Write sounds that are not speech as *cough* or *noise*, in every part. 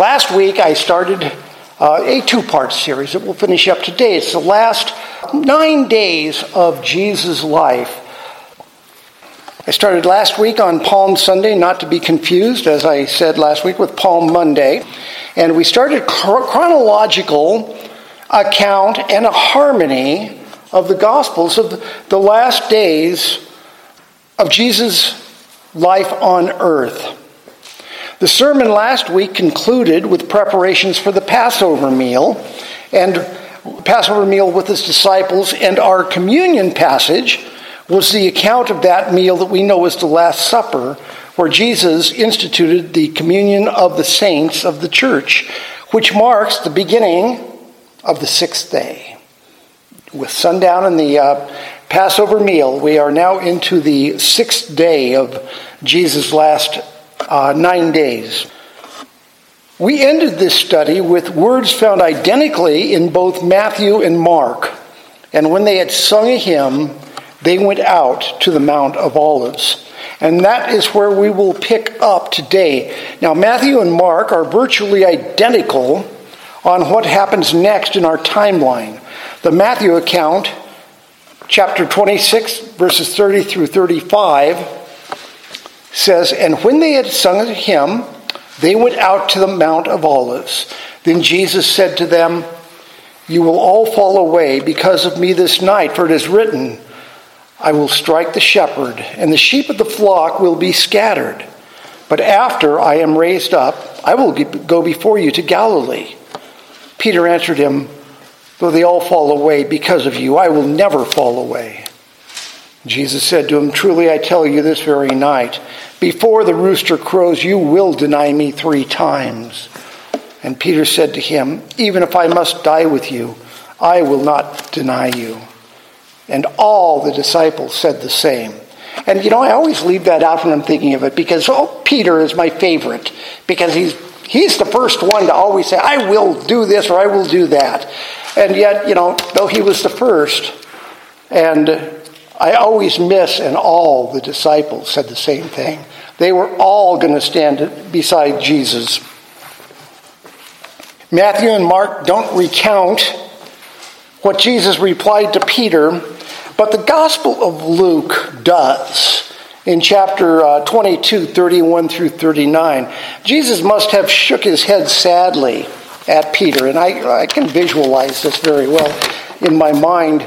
Last week I started uh, a two part series that we'll finish up today. It's the last nine days of Jesus' life. I started last week on Palm Sunday, not to be confused, as I said last week, with Palm Monday. And we started chronological account and a harmony of the Gospels of the last days of Jesus' life on earth. The sermon last week concluded with preparations for the Passover meal and Passover meal with his disciples, and our communion passage was the account of that meal that we know as the Last Supper, where Jesus instituted the communion of the saints of the church, which marks the beginning of the sixth day. With sundown and the uh, Passover meal, we are now into the sixth day of Jesus' last uh, nine days. We ended this study with words found identically in both Matthew and Mark. And when they had sung a hymn, they went out to the Mount of Olives. And that is where we will pick up today. Now, Matthew and Mark are virtually identical on what happens next in our timeline. The Matthew account, chapter 26, verses 30 through 35, says, And when they had sung a hymn, they went out to the Mount of Olives. Then Jesus said to them, You will all fall away because of me this night, for it is written, I will strike the shepherd, and the sheep of the flock will be scattered. But after I am raised up, I will go before you to Galilee. Peter answered him, Though they all fall away because of you, I will never fall away. Jesus said to him, Truly I tell you this very night, before the rooster crows, you will deny me three times. And Peter said to him, Even if I must die with you, I will not deny you. And all the disciples said the same. And you know, I always leave that out when I'm thinking of it because, oh, Peter is my favorite because he's, he's the first one to always say, I will do this or I will do that. And yet, you know, though he was the first, and I always miss, and all the disciples said the same thing. They were all going to stand beside Jesus. Matthew and Mark don't recount what Jesus replied to Peter, but the Gospel of Luke does. In chapter uh, 22, 31 through 39, Jesus must have shook his head sadly at Peter, and I, I can visualize this very well in my mind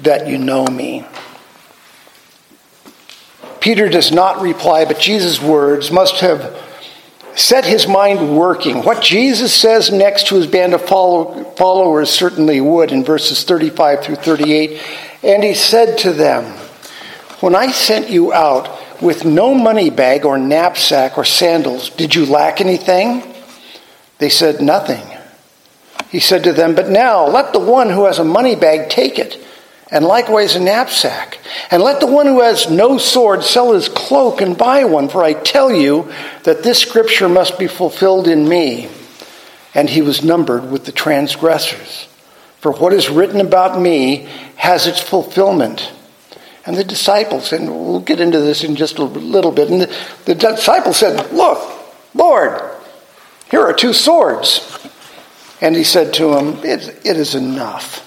that you know me. Peter does not reply, but Jesus' words must have set his mind working. What Jesus says next to his band of follow, followers certainly would in verses 35 through 38. And he said to them, When I sent you out with no money bag or knapsack or sandals, did you lack anything? They said, Nothing. He said to them, But now let the one who has a money bag take it and likewise a knapsack. And let the one who has no sword sell his cloak and buy one, for I tell you that this scripture must be fulfilled in me. And he was numbered with the transgressors. For what is written about me has its fulfillment. And the disciples, and we'll get into this in just a little bit, and the, the disciples said, Look, Lord, here are two swords. And he said to him, It, it is enough.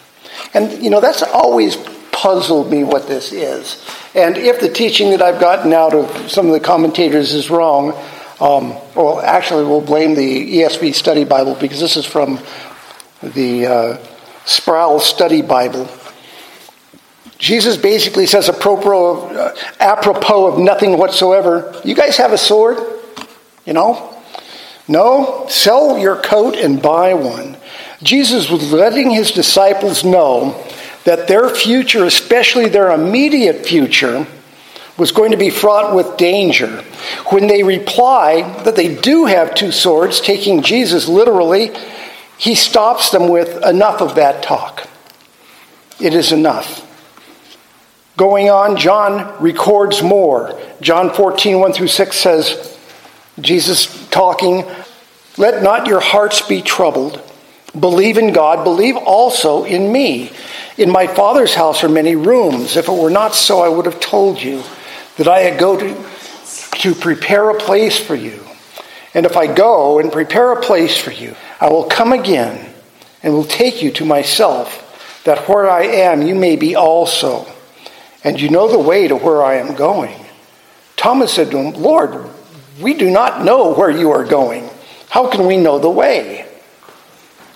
And, you know, that's always puzzled me what this is. And if the teaching that I've gotten out of some of the commentators is wrong, um, well, actually, we'll blame the ESV Study Bible because this is from the uh, Sproul Study Bible. Jesus basically says, apropos of, uh, apropos of nothing whatsoever, you guys have a sword? You know? No? Sell your coat and buy one. Jesus was letting his disciples know that their future, especially their immediate future, was going to be fraught with danger. When they reply that they do have two swords, taking Jesus literally, he stops them with enough of that talk. It is enough. Going on, John records more. John 14, 1 through 6 says, Jesus talking, Let not your hearts be troubled. Believe in God, believe also in me. In my Father's house are many rooms. If it were not so, I would have told you that I go to, to prepare a place for you. And if I go and prepare a place for you, I will come again and will take you to myself, that where I am you may be also. And you know the way to where I am going. Thomas said to him, Lord, we do not know where you are going. How can we know the way?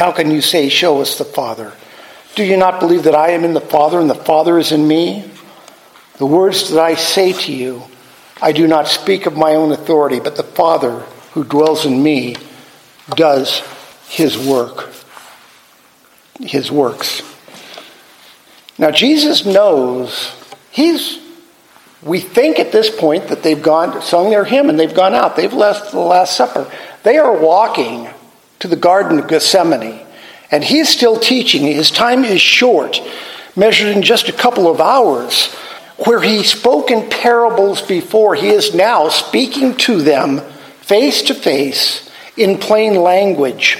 How can you say, Show us the Father? Do you not believe that I am in the Father and the Father is in me? The words that I say to you, I do not speak of my own authority, but the Father who dwells in me does his work, his works. Now, Jesus knows he's, we think at this point that they've gone, sung their hymn and they've gone out. They've left the Last Supper. They are walking to the Garden of Gethsemane. And he is still teaching. His time is short, measured in just a couple of hours. Where he spoke in parables before, he is now speaking to them face to face in plain language.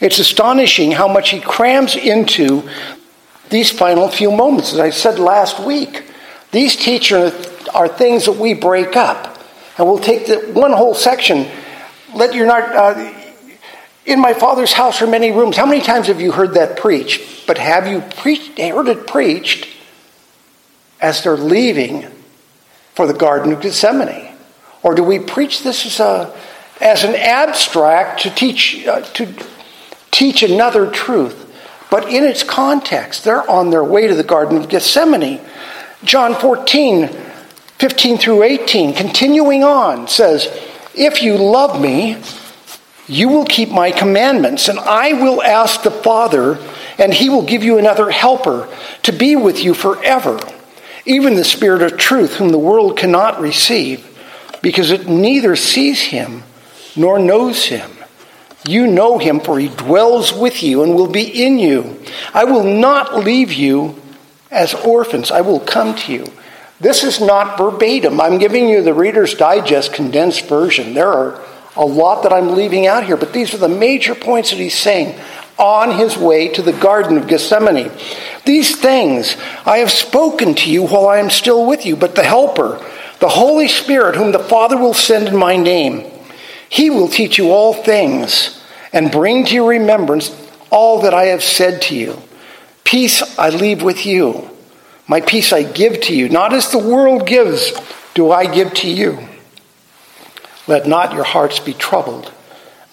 It's astonishing how much he crams into these final few moments. As I said last week, these teachers are things that we break up. And we'll take the one whole section. Let your not. Uh, in my father's house are many rooms. How many times have you heard that preached? But have you preached, heard it preached as they're leaving for the Garden of Gethsemane? Or do we preach this as, a, as an abstract to teach, uh, to teach another truth? But in its context, they're on their way to the Garden of Gethsemane. John 14, 15 through 18, continuing on, says, If you love me, you will keep my commandments, and I will ask the Father, and he will give you another helper to be with you forever, even the Spirit of truth, whom the world cannot receive, because it neither sees him nor knows him. You know him, for he dwells with you and will be in you. I will not leave you as orphans, I will come to you. This is not verbatim. I'm giving you the Reader's Digest condensed version. There are a lot that I'm leaving out here, but these are the major points that he's saying on his way to the Garden of Gethsemane. These things I have spoken to you while I am still with you, but the Helper, the Holy Spirit, whom the Father will send in my name, he will teach you all things and bring to your remembrance all that I have said to you. Peace I leave with you. My peace I give to you. Not as the world gives, do I give to you. Let not your hearts be troubled,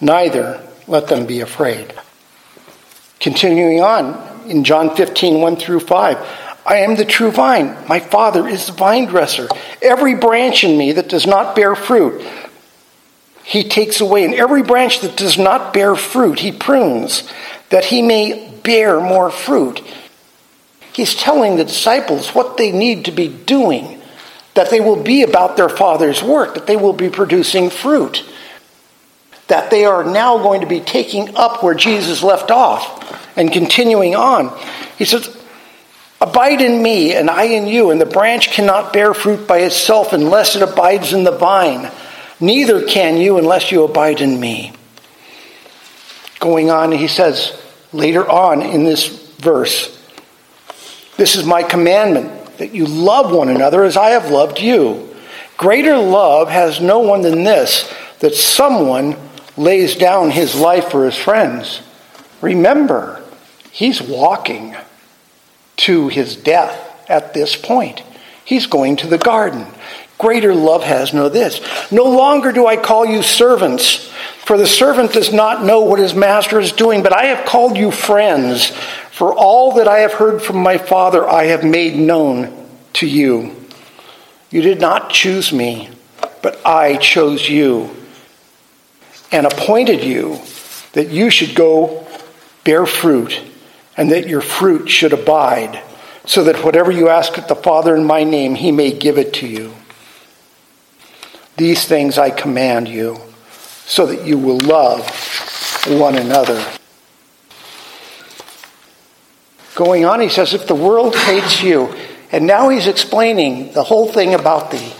neither let them be afraid. Continuing on in John 15, 1 through 5. I am the true vine. My Father is the vine dresser. Every branch in me that does not bear fruit, he takes away. And every branch that does not bear fruit, he prunes, that he may bear more fruit. He's telling the disciples what they need to be doing that they will be about their Father's work, that they will be producing fruit, that they are now going to be taking up where Jesus left off and continuing on. He says, Abide in me, and I in you, and the branch cannot bear fruit by itself unless it abides in the vine. Neither can you unless you abide in me. Going on, he says later on in this verse, This is my commandment that you love one another as I have loved you. Greater love has no one than this, that someone lays down his life for his friends. Remember, he's walking to his death at this point. He's going to the garden. Greater love has no this. No longer do I call you servants, for the servant does not know what his master is doing, but I have called you friends, for all that I have heard from my Father I have made known to you. You did not choose me, but I chose you and appointed you that you should go bear fruit and that your fruit should abide, so that whatever you ask of the Father in my name, he may give it to you. These things I command you, so that you will love one another. Going on, he says, if the world hates you, and now he's explaining the whole thing about the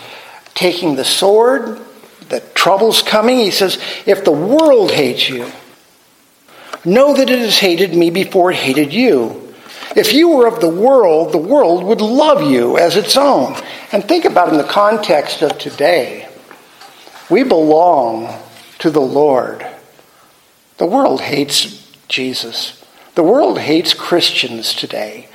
taking the sword, the trouble's coming. He says, if the world hates you, know that it has hated me before it hated you. If you were of the world, the world would love you as its own. And think about in the context of today. We belong to the Lord. The world hates Jesus. The world hates Christians today.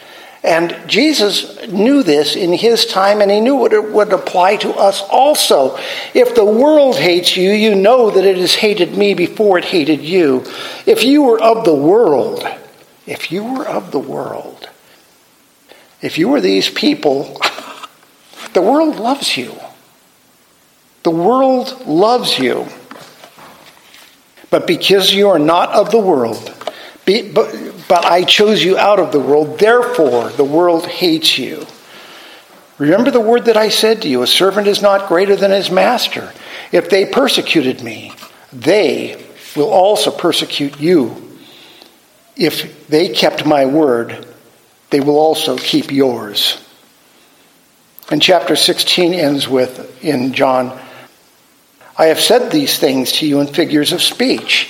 And Jesus knew this in his time, and he knew what it would apply to us also. If the world hates you, you know that it has hated me before it hated you. If you were of the world, if you were of the world, if you were these people, *laughs* the world loves you. The world loves you. But because you are not of the world, be, but, but I chose you out of the world, therefore the world hates you. Remember the word that I said to you a servant is not greater than his master. If they persecuted me, they will also persecute you. If they kept my word, they will also keep yours. And chapter 16 ends with, in John I have said these things to you in figures of speech.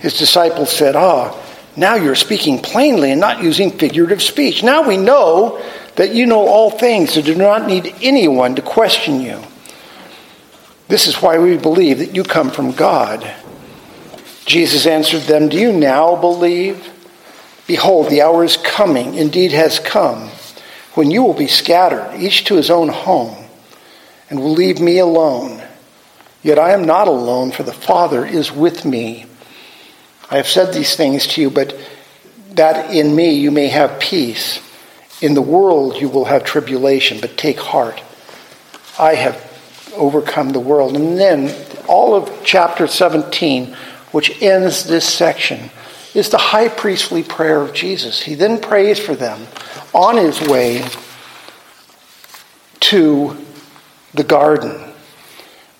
His disciples said, Ah, now you're speaking plainly and not using figurative speech. Now we know that you know all things and do not need anyone to question you. This is why we believe that you come from God. Jesus answered them, Do you now believe? Behold, the hour is coming, indeed has come, when you will be scattered, each to his own home and will leave me alone. Yet I am not alone, for the Father is with me. I have said these things to you, but that in me you may have peace. In the world you will have tribulation, but take heart. I have overcome the world. And then all of chapter 17, which ends this section, is the high priestly prayer of Jesus. He then prays for them on his way to the garden.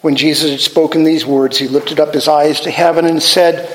When Jesus had spoken these words, he lifted up his eyes to heaven and said,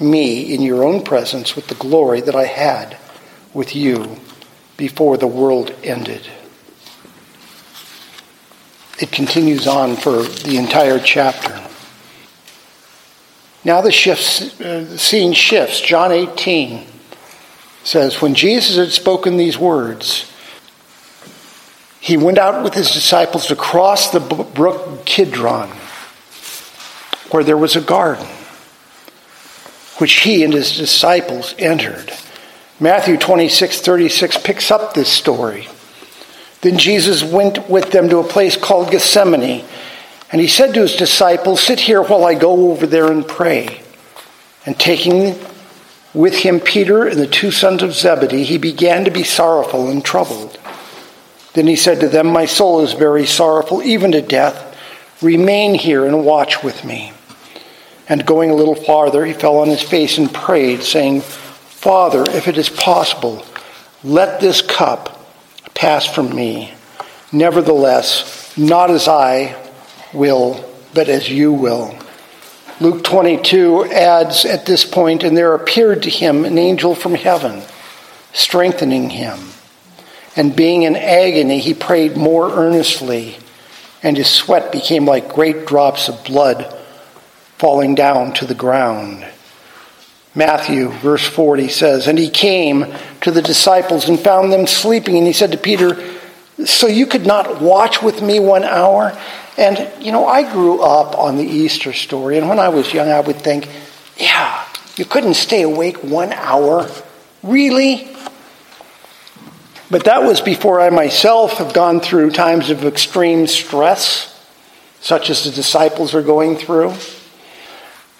me in your own presence with the glory that I had with you before the world ended. It continues on for the entire chapter. Now the, shifts, uh, the scene shifts. John 18 says, When Jesus had spoken these words, he went out with his disciples to cross the brook Kidron, where there was a garden, which he and his disciples entered. Matthew 26 36 picks up this story. Then Jesus went with them to a place called Gethsemane, and he said to his disciples, Sit here while I go over there and pray. And taking with him Peter and the two sons of Zebedee, he began to be sorrowful and troubled. Then he said to them, My soul is very sorrowful, even to death. Remain here and watch with me. And going a little farther, he fell on his face and prayed, saying, Father, if it is possible, let this cup pass from me. Nevertheless, not as I will, but as you will. Luke 22 adds at this point, and there appeared to him an angel from heaven, strengthening him. And being in agony, he prayed more earnestly, and his sweat became like great drops of blood falling down to the ground. Matthew, verse 40 says, And he came to the disciples and found them sleeping, and he said to Peter, So you could not watch with me one hour? And, you know, I grew up on the Easter story, and when I was young, I would think, yeah, you couldn't stay awake one hour? Really? But that was before I myself have gone through times of extreme stress, such as the disciples are going through.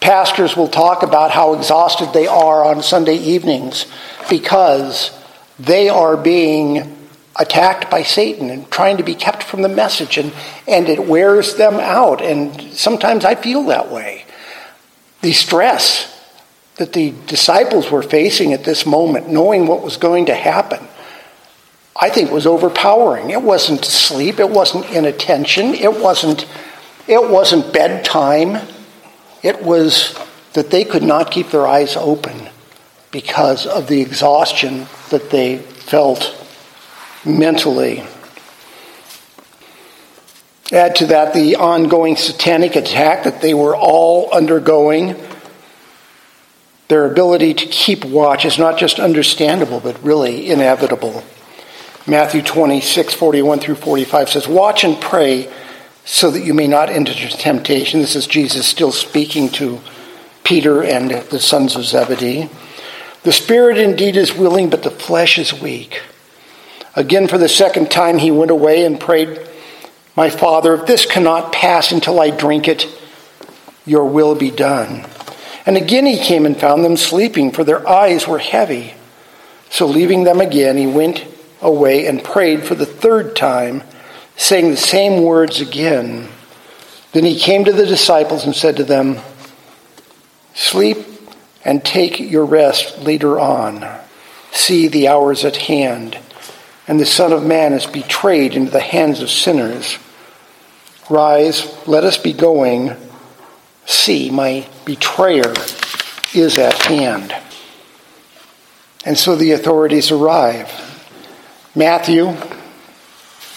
Pastors will talk about how exhausted they are on Sunday evenings because they are being attacked by Satan and trying to be kept from the message, and, and it wears them out. And sometimes I feel that way. The stress that the disciples were facing at this moment, knowing what was going to happen, I think was overpowering. It wasn't sleep, it wasn't inattention, it wasn't, it wasn't bedtime. It was that they could not keep their eyes open because of the exhaustion that they felt mentally. Add to that the ongoing satanic attack that they were all undergoing. Their ability to keep watch is not just understandable, but really inevitable. Matthew 26, 41 through 45 says, Watch and pray so that you may not enter temptation. This is Jesus still speaking to Peter and the sons of Zebedee. The spirit indeed is willing, but the flesh is weak. Again, for the second time, he went away and prayed, My Father, if this cannot pass until I drink it, your will be done. And again he came and found them sleeping, for their eyes were heavy. So leaving them again, he went away and prayed for the third time, saying the same words again. Then he came to the disciples and said to them, Sleep and take your rest later on. See, the hour is at hand and the Son of Man is betrayed into the hands of sinners. Rise, let us be going. See, my betrayer is at hand. And so the authorities arrive. Matthew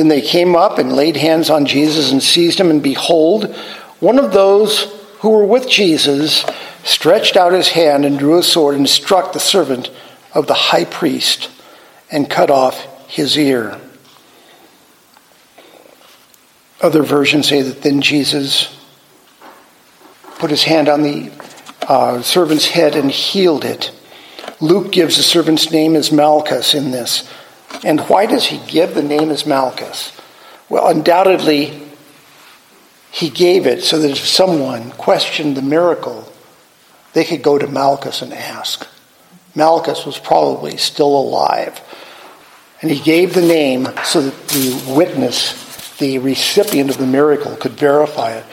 Then they came up and laid hands on Jesus and seized him, and behold, one of those who were with Jesus stretched out his hand and drew a sword and struck the servant of the high priest and cut off his ear. Other versions say that then Jesus put his hand on the uh, servant's head and healed it. Luke gives the servant's name as Malchus in this. And why does he give the name as Malchus? Well, undoubtedly, he gave it so that if someone questioned the miracle, they could go to Malchus and ask. Malchus was probably still alive. And he gave the name so that the witness, the recipient of the miracle, could verify it.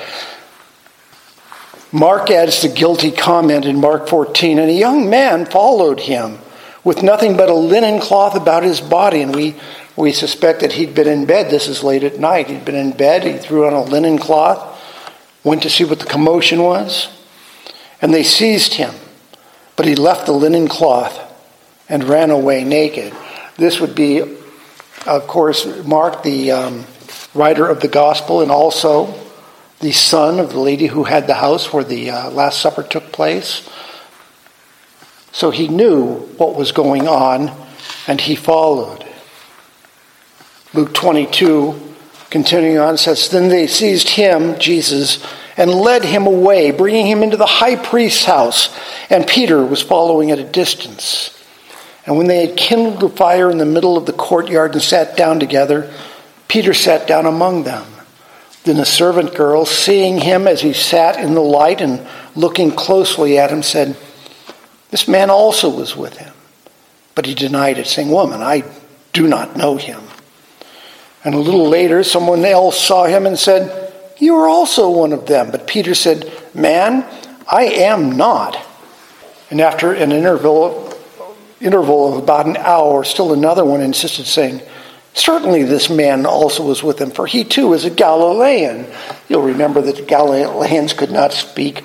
Mark adds the guilty comment in Mark 14, and a young man followed him with nothing but a linen cloth about his body. And we, we suspect that he'd been in bed. This is late at night. He'd been in bed. He threw on a linen cloth, went to see what the commotion was, and they seized him. But he left the linen cloth and ran away naked. This would be, of course, Mark, the um, writer of the gospel, and also the son of the lady who had the house where the uh, Last Supper took place. So he knew what was going on and he followed. Luke 22, continuing on, says, Then they seized him, Jesus, and led him away, bringing him into the high priest's house. And Peter was following at a distance. And when they had kindled a fire in the middle of the courtyard and sat down together, Peter sat down among them. Then a servant girl, seeing him as he sat in the light and looking closely at him, said, This man also was with him. But he denied it, saying, Woman, I do not know him. And a little later, someone else saw him and said, you are also one of them. But Peter said, Man, I am not. And after an interval, interval of about an hour, still another one insisted, saying, Certainly this man also was with him, for he too is a Galilean. You'll remember that the Galileans could not speak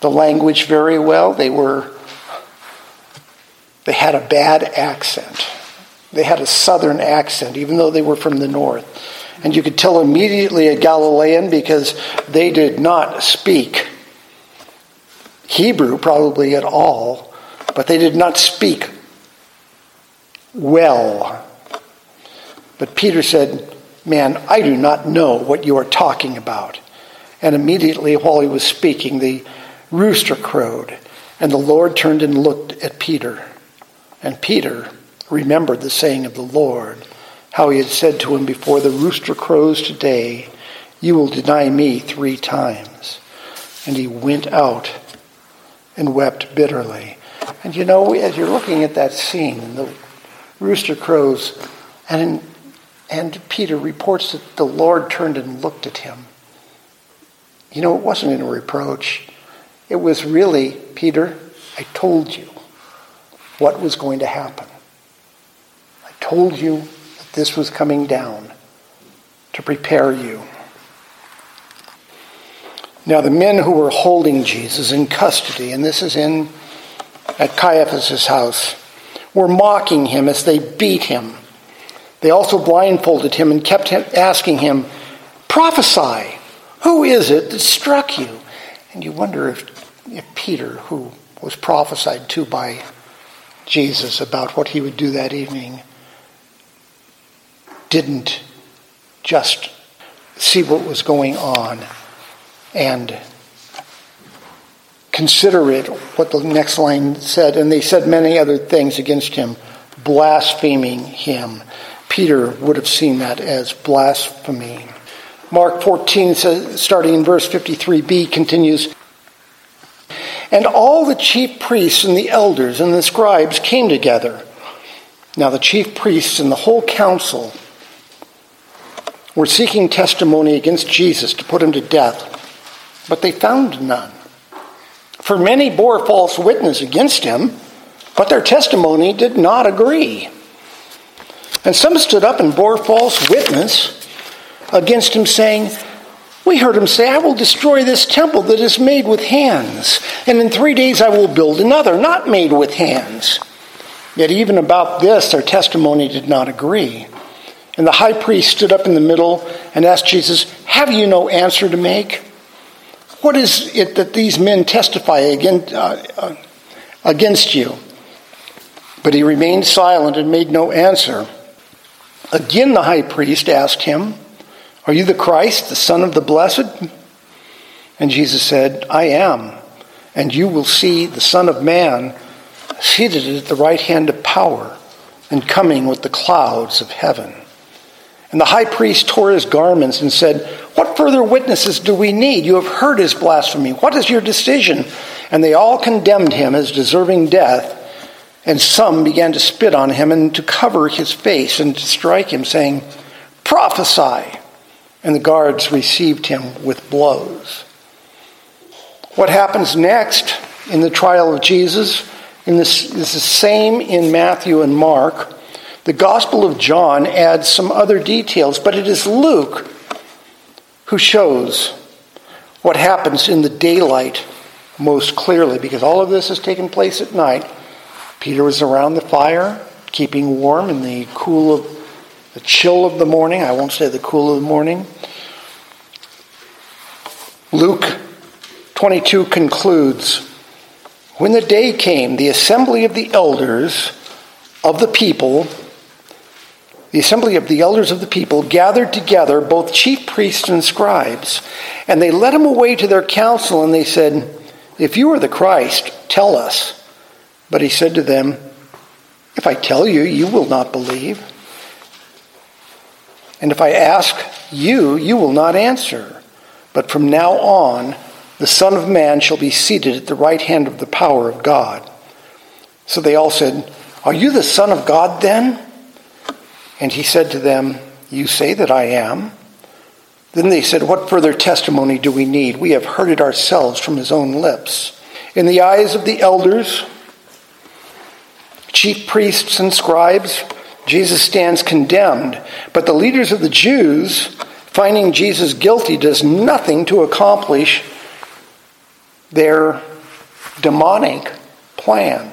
the language very well. They were they had a bad accent. They had a southern accent, even though they were from the north. And you could tell immediately a Galilean because they did not speak Hebrew probably at all, but they did not speak well. But Peter said, Man, I do not know what you are talking about. And immediately while he was speaking, the rooster crowed, and the Lord turned and looked at Peter. And Peter remembered the saying of the Lord how he had said to him, Before the rooster crows today, you will deny me three times. And he went out and wept bitterly. And you know, as you're looking at that scene, the rooster crows, and, and Peter reports that the Lord turned and looked at him. You know, it wasn't a reproach. It was really, Peter, I told you what was going to happen. I told you that this was coming down to prepare you. Now, the men who were holding Jesus in custody, and this is in at Caiaphas' house, were mocking him as they beat him. They also blindfolded him and kept asking him, Prophesy, who is it that struck you? And you wonder if, if Peter, who was prophesied to by Jesus about what he would do that evening, didn't just see what was going on and consider it, what the next line said. And they said many other things against him, blaspheming him. Peter would have seen that as blasphemy. Mark 14, says, starting in verse 53b, continues And all the chief priests and the elders and the scribes came together. Now, the chief priests and the whole council were seeking testimony against Jesus to put him to death, but they found none. For many bore false witness against him, but their testimony did not agree. And some stood up and bore false witness against him, saying, We heard him say, I will destroy this temple that is made with hands, and in three days I will build another, not made with hands. Yet even about this their testimony did not agree. And the high priest stood up in the middle and asked Jesus, Have you no answer to make? What is it that these men testify against, uh, uh, against you? But he remained silent and made no answer. Again, the high priest asked him, Are you the Christ, the Son of the Blessed? And Jesus said, I am. And you will see the Son of Man seated at the right hand of power and coming with the clouds of heaven. And the high priest tore his garments and said, What further witnesses do we need? You have heard his blasphemy. What is your decision? And they all condemned him as deserving death. And some began to spit on him and to cover his face and to strike him, saying, Prophesy. And the guards received him with blows. What happens next in the trial of Jesus? In this, is the same in Matthew and Mark. The Gospel of John adds some other details, but it is Luke who shows what happens in the daylight most clearly, because all of this has taken place at night. Peter was around the fire, keeping warm in the cool of the chill of the morning. I won't say the cool of the morning. Luke 22 concludes When the day came, the assembly of the elders of the people the assembly of the elders of the people gathered together both chief priests and scribes, and they led him away to their council, and they said, If you are the Christ, tell us. But he said to them, If I tell you, you will not believe. And if I ask you, you will not answer. But from now on, the Son of Man shall be seated at the right hand of the power of God. So they all said, Are you the Son of God then? And he said to them, You say that I am. Then they said, What further testimony do we need? We have heard it ourselves from his own lips. In the eyes of the elders, chief priests, and scribes, Jesus stands condemned. But the leaders of the Jews, finding Jesus guilty, does nothing to accomplish their demonic plan.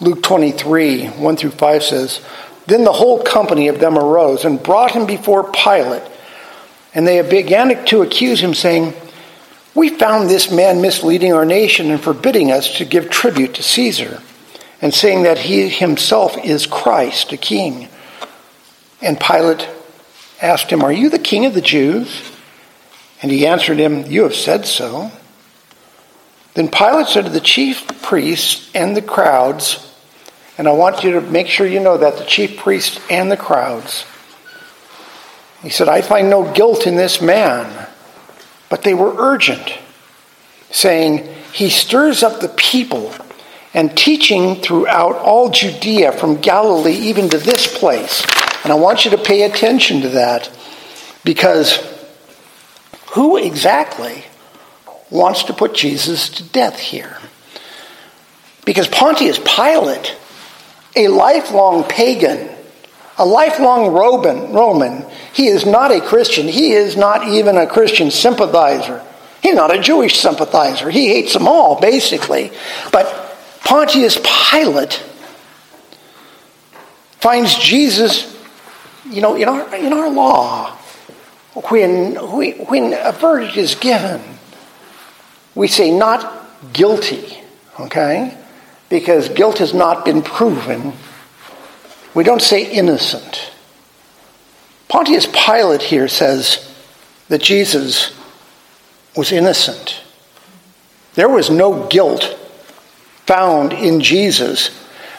Luke 23, 1 through 5 says, Then the whole company of them arose and brought him before Pilate. And they began to accuse him, saying, We found this man misleading our nation and forbidding us to give tribute to Caesar, and saying that he himself is Christ, a king. And Pilate asked him, Are you the king of the Jews? And he answered him, You have said so. Then Pilate said to the chief priests and the crowds, and I want you to make sure you know that the chief priests and the crowds. He said, I find no guilt in this man. But they were urgent, saying, He stirs up the people and teaching throughout all Judea from Galilee even to this place. And I want you to pay attention to that because who exactly wants to put Jesus to death here? Because Pontius Pilate a lifelong pagan, a lifelong Roman, he is not a Christian. He is not even a Christian sympathizer. He's not a Jewish sympathizer. He hates them all, basically. But Pontius Pilate finds Jesus, you know, in our, in our law, when, when a verdict is given, we say not guilty, okay? because guilt has not been proven. We don't say innocent. Pontius Pilate here says that Jesus was innocent. There was no guilt found in Jesus.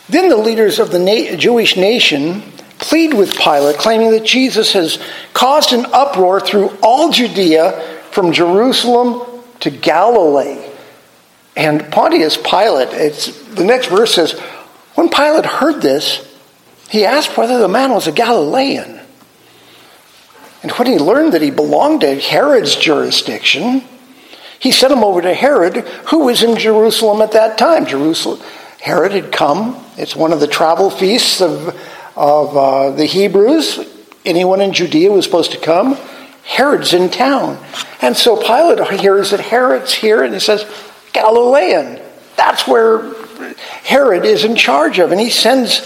Then the leaders of the Jewish nation plead with Pilate, claiming that Jesus has caused an uproar through all Judea from Jerusalem to Galilee. And Pontius Pilate, it's, the next verse says, when Pilate heard this, he asked whether the man was a Galilean. And when he learned that he belonged to Herod's jurisdiction, he sent him over to Herod, who was in Jerusalem at that time. Jerusalem, Herod had come. It's one of the travel feasts of, of uh, the Hebrews. Anyone in Judea was supposed to come. Herod's in town. And so Pilate hears that Herod's here, and he says, Galilean. That's where Herod is in charge of, and he sends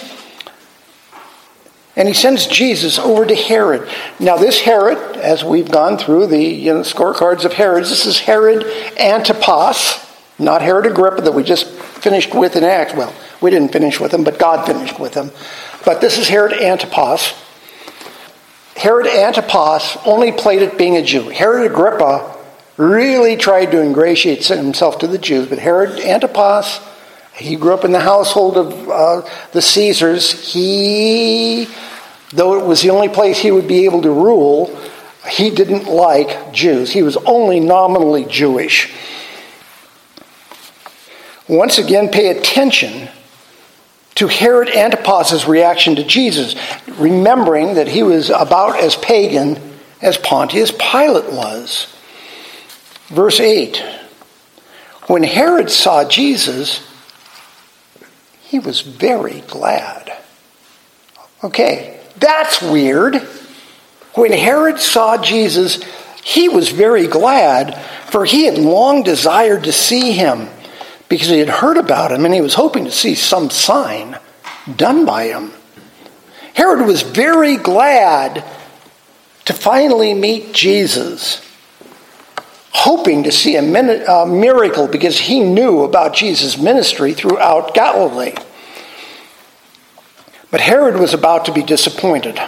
and he sends Jesus over to Herod. Now, this Herod, as we've gone through the you know, scorecards of Herod, this is Herod Antipas, not Herod Agrippa that we just finished with in Acts. Well, we didn't finish with him, but God finished with him. But this is Herod Antipas. Herod Antipas only played at being a Jew. Herod Agrippa really tried to ingratiate himself to the Jews, but Herod Antipas, he grew up in the household of uh, the Caesars. He, though it was the only place he would be able to rule, he didn't like Jews. He was only nominally Jewish. Once again, pay attention to Herod Antipas's reaction to Jesus, remembering that he was about as pagan as Pontius Pilate was. Verse 8 When Herod saw Jesus, he was very glad. Okay, that's weird. When Herod saw Jesus, he was very glad, for he had long desired to see him because he had heard about him and he was hoping to see some sign done by him. Herod was very glad to finally meet Jesus hoping to see a uh, miracle because he knew about Jesus' ministry throughout Galilee. But Herod was about to be disappointed.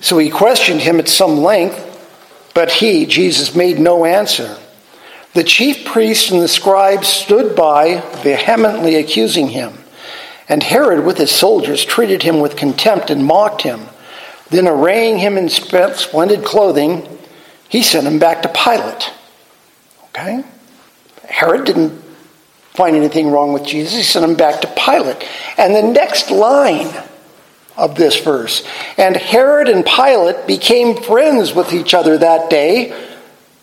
So he questioned him at some length, but he, Jesus, made no answer. The chief priests and the scribes stood by, vehemently accusing him. And Herod, with his soldiers, treated him with contempt and mocked him. Then, arraying him in splendid clothing, he sent him back to Pilate. Okay? Herod didn't find anything wrong with Jesus. He sent him back to Pilate. And the next line of this verse and Herod and Pilate became friends with each other that day,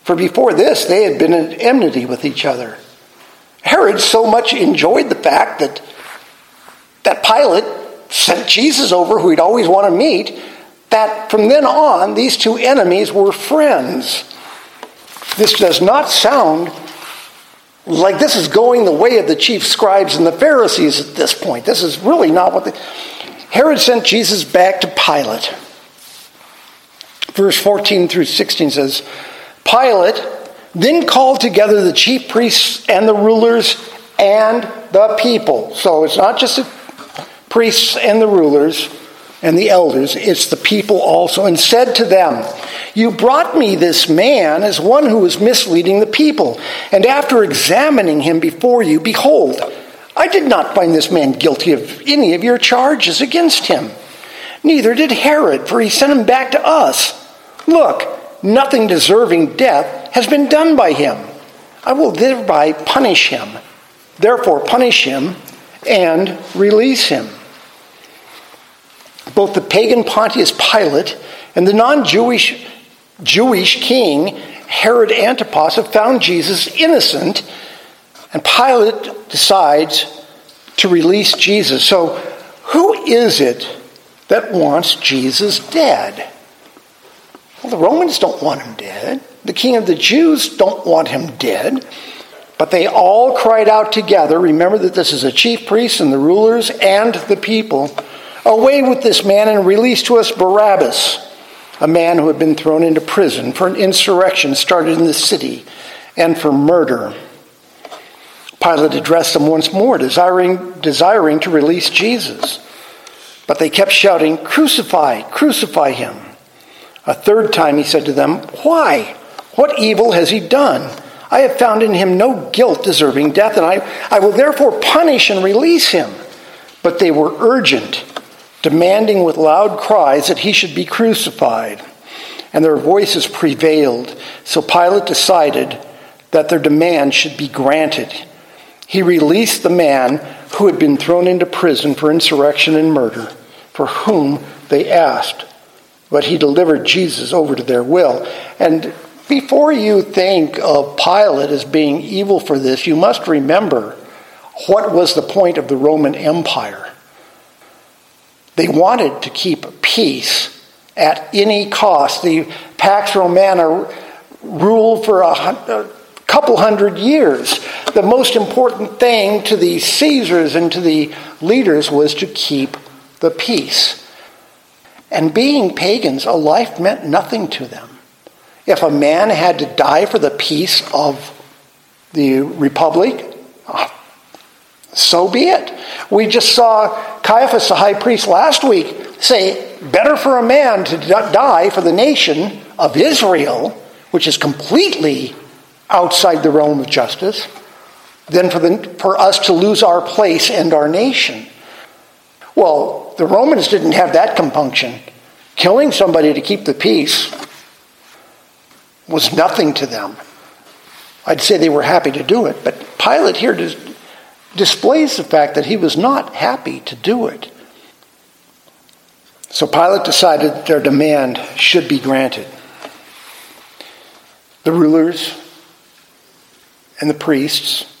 for before this they had been at enmity with each other. Herod so much enjoyed the fact that that Pilate sent Jesus over, who he'd always want to meet, that from then on, these two enemies were friends. This does not sound like this is going the way of the chief scribes and the Pharisees at this point. This is really not what the. Herod sent Jesus back to Pilate. Verse 14 through 16 says Pilate then called together the chief priests and the rulers and the people. So it's not just the priests and the rulers and the elders, it's the people also, and said to them, You brought me this man as one who was misleading the people. And after examining him before you, behold, I did not find this man guilty of any of your charges against him. Neither did Herod, for he sent him back to us. Look, nothing deserving death has been done by him. I will thereby punish him. Therefore, punish him and release him both the pagan Pontius Pilate and the non Jewish Jewish king Herod Antipas have found Jesus innocent, and Pilate decides to release Jesus. So, who is it that wants Jesus dead? Well, the Romans don't want him dead. The king of the Jews don't want him dead. But they all cried out together. Remember that this is a chief priest and the rulers and the people Away with this man and release to us Barabbas, a man who had been thrown into prison for an insurrection started in the city and for murder. Pilate addressed them once more, desiring, desiring to release Jesus. But they kept shouting, Crucify, crucify him. A third time he said to them, Why? What evil has he done? I have found in him no guilt deserving death, and I, I will therefore punish and release him. But they were urgent demanding with loud cries that he should be crucified. And their voices prevailed, so Pilate decided that their demand should be granted. He released the man who had been thrown into prison for insurrection and murder, for whom they asked. But he delivered Jesus over to their will. And before you think of Pilate as being evil for this, you must remember what was the point of the Roman Empire. They wanted to keep peace at any cost. The Pax Romana ruled for a, a couple hundred years. The most important thing to the Caesars and to the leaders was to keep the peace. And being pagans, a life meant nothing to them. If a man had to die for the peace of the republic, so be it. We just saw Caiaphas, the high priest, last week say, better for a man to die for the nation of Israel, which is completely outside the realm of justice, than for, the, for us to lose our place and our nation. Well, the Romans didn't have that compunction. Killing somebody to keep the peace was nothing to them. I'd say they were happy to do it, but Pilate here does, displays the fact that he was not happy to do it. So Pilate decided that their demand should be granted. The rulers and the priests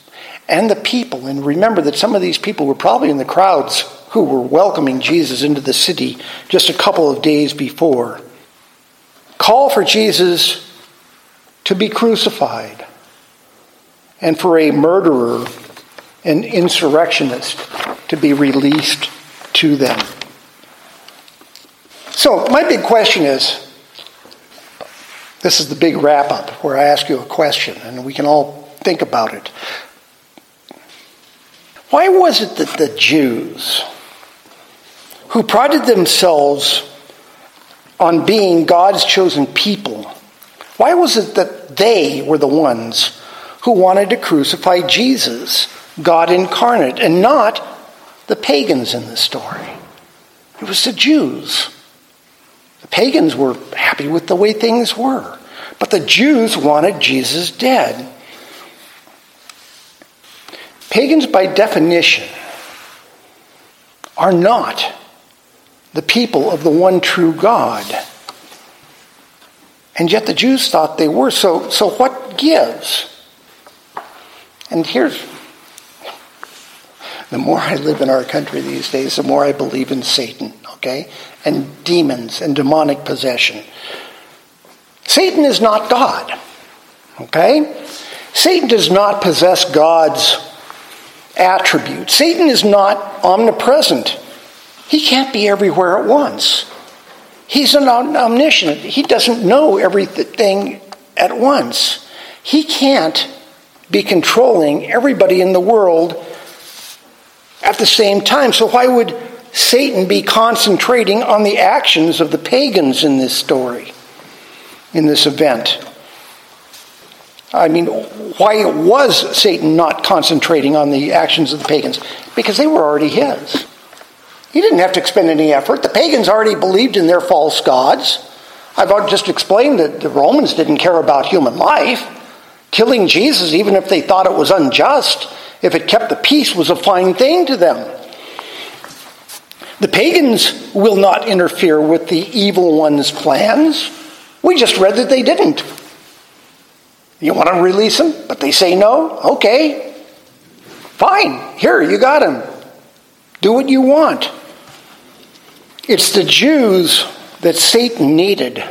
and the people, and remember that some of these people were probably in the crowds who were welcoming Jesus into the city just a couple of days before, call for Jesus to be crucified and for a murderer an insurrectionist to be released to them. So, my big question is this is the big wrap up where I ask you a question and we can all think about it. Why was it that the Jews, who prided themselves on being God's chosen people, why was it that they were the ones who wanted to crucify Jesus, God incarnate, and not the pagans in the story? It was the Jews. The pagans were happy with the way things were, but the Jews wanted Jesus dead. Pagans, by definition, are not the people of the one true God. And yet the Jews thought they were. So, so what gives? And here's the more I live in our country these days, the more I believe in Satan, okay? And demons and demonic possession. Satan is not God, okay? Satan does not possess God's attributes. Satan is not omnipresent. He can't be everywhere at once. He's an omniscient. He doesn't know everything at once. He can't be controlling everybody in the world at the same time. So, why would Satan be concentrating on the actions of the pagans in this story, in this event? I mean, why was Satan not concentrating on the actions of the pagans? Because they were already his. He didn't have to expend any effort. The pagans already believed in their false gods. I've just explained that the Romans didn't care about human life. Killing Jesus, even if they thought it was unjust, if it kept the peace, was a fine thing to them. The pagans will not interfere with the evil one's plans. We just read that they didn't. You want to release them, but they say no? Okay. Fine. Here, you got him. Do what you want. It's the Jews that Satan needed.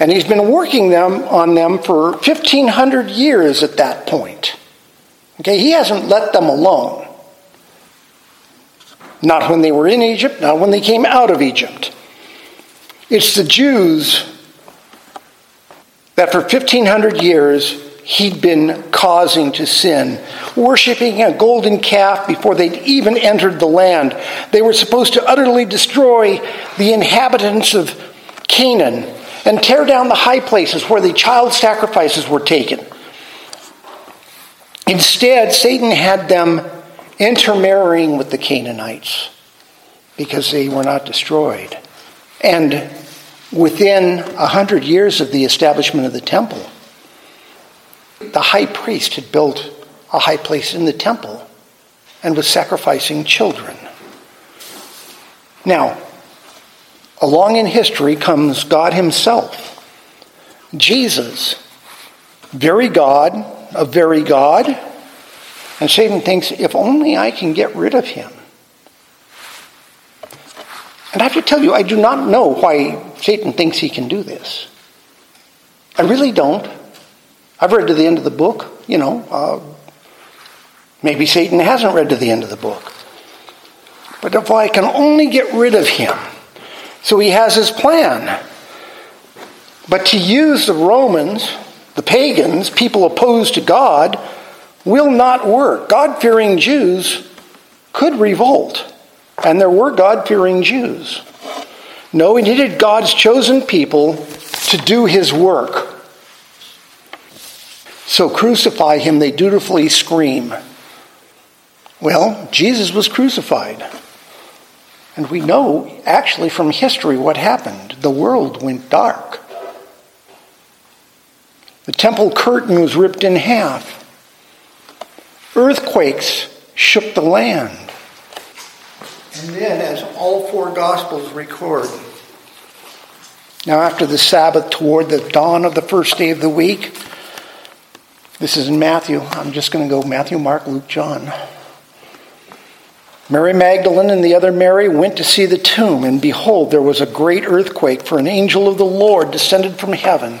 And he's been working them on them for 1500 years at that point. Okay, he hasn't let them alone. Not when they were in Egypt, not when they came out of Egypt. It's the Jews that for 1500 years he'd been causing to sin, worshiping a golden calf before they'd even entered the land. They were supposed to utterly destroy the inhabitants of Canaan and tear down the high places where the child sacrifices were taken. Instead, Satan had them intermarrying with the Canaanites because they were not destroyed. And within a hundred years of the establishment of the temple, the high priest had built a high place in the temple and was sacrificing children. Now, along in history comes God Himself, Jesus, very God, a very God. And Satan thinks, if only I can get rid of him. And I have to tell you, I do not know why Satan thinks he can do this. I really don't. I've read to the end of the book, you know. Uh, maybe Satan hasn't read to the end of the book. But if I can only get rid of him. So he has his plan. But to use the Romans, the pagans, people opposed to God, will not work. God fearing Jews could revolt. And there were God fearing Jews. No, he needed God's chosen people to do his work. So crucify him, they dutifully scream. Well, Jesus was crucified. And we know actually from history what happened. The world went dark. The temple curtain was ripped in half. Earthquakes shook the land. And then, as all four Gospels record, now after the Sabbath, toward the dawn of the first day of the week, this is in Matthew. I'm just going to go Matthew, Mark, Luke, John. Mary Magdalene and the other Mary went to see the tomb, and behold, there was a great earthquake, for an angel of the Lord descended from heaven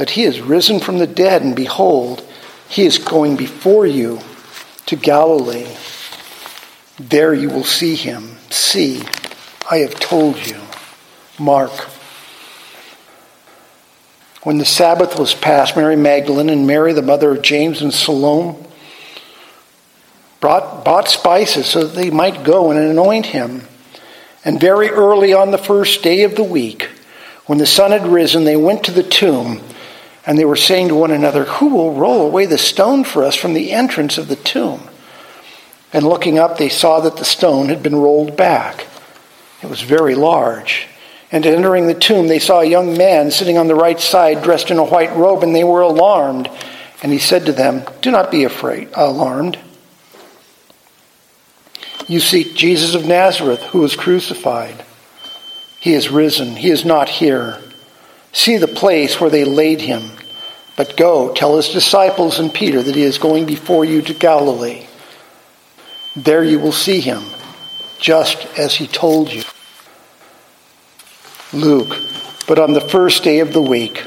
that he is risen from the dead, and behold, he is going before you to Galilee. There you will see him. See, I have told you. Mark. When the Sabbath was past, Mary Magdalene and Mary, the mother of James and Salome, brought, bought spices so that they might go and anoint him. And very early on the first day of the week, when the sun had risen, they went to the tomb, and they were saying to one another, Who will roll away the stone for us from the entrance of the tomb? And looking up, they saw that the stone had been rolled back. It was very large. And entering the tomb, they saw a young man sitting on the right side, dressed in a white robe, and they were alarmed. And he said to them, Do not be afraid, alarmed. You seek Jesus of Nazareth, who was crucified. He is risen. He is not here. See the place where they laid him. But go, tell his disciples and Peter that he is going before you to Galilee. There you will see him, just as he told you. Luke. But on the first day of the week,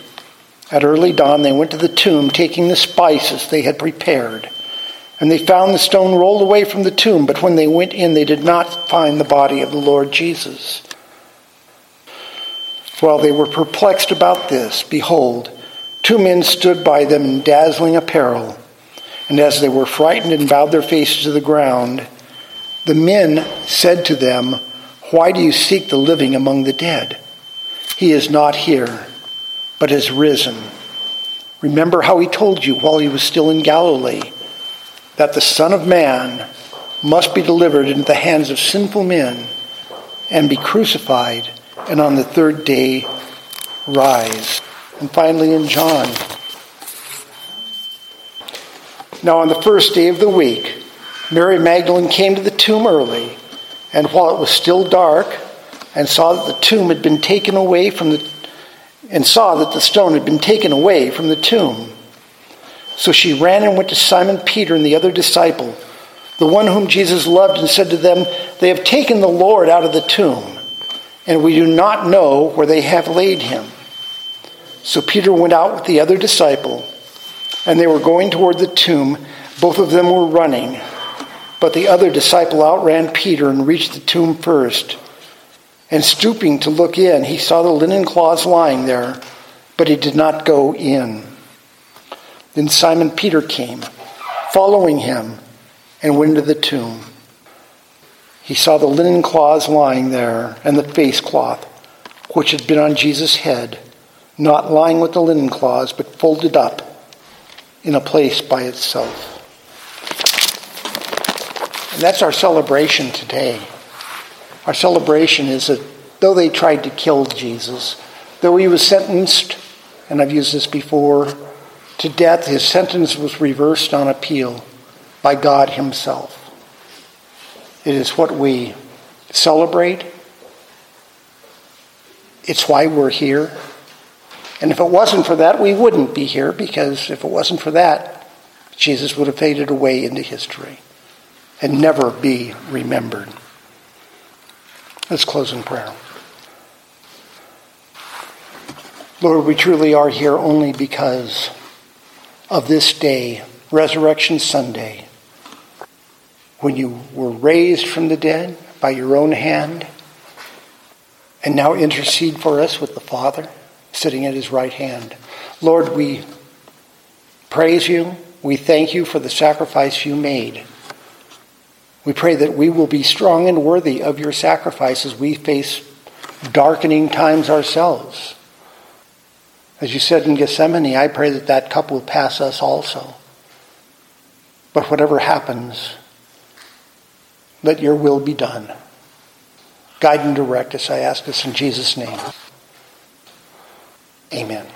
at early dawn, they went to the tomb, taking the spices they had prepared. And they found the stone rolled away from the tomb, but when they went in, they did not find the body of the Lord Jesus. While they were perplexed about this, behold, two men stood by them in dazzling apparel. And as they were frightened and bowed their faces to the ground, the men said to them, Why do you seek the living among the dead? He is not here, but has risen. Remember how he told you while he was still in Galilee that the Son of Man must be delivered into the hands of sinful men and be crucified, and on the third day rise. And finally, in John. Now, on the first day of the week, Mary Magdalene came to the tomb early, and while it was still dark, and saw that the tomb had been taken away from the and saw that the stone had been taken away from the tomb. So she ran and went to Simon Peter and the other disciple, the one whom Jesus loved, and said to them, They have taken the Lord out of the tomb, and we do not know where they have laid him. So Peter went out with the other disciple, and they were going toward the tomb. Both of them were running, but the other disciple outran Peter and reached the tomb first. And stooping to look in, he saw the linen cloths lying there, but he did not go in. Then Simon Peter came, following him, and went into the tomb. He saw the linen cloths lying there, and the face cloth, which had been on Jesus' head, not lying with the linen cloths, but folded up in a place by itself. And that's our celebration today. Our celebration is that though they tried to kill Jesus, though he was sentenced, and I've used this before, to death, his sentence was reversed on appeal by God Himself. It is what we celebrate. It's why we're here. And if it wasn't for that, we wouldn't be here because if it wasn't for that, Jesus would have faded away into history and never be remembered. Let's close in prayer. Lord, we truly are here only because of this day, Resurrection Sunday, when you were raised from the dead by your own hand, and now intercede for us with the Father sitting at his right hand. Lord, we praise you. We thank you for the sacrifice you made. We pray that we will be strong and worthy of your sacrifice as we face darkening times ourselves. As you said in Gethsemane, I pray that that cup will pass us also. But whatever happens, let your will be done. Guide and direct us, I ask this in Jesus' name. Amen.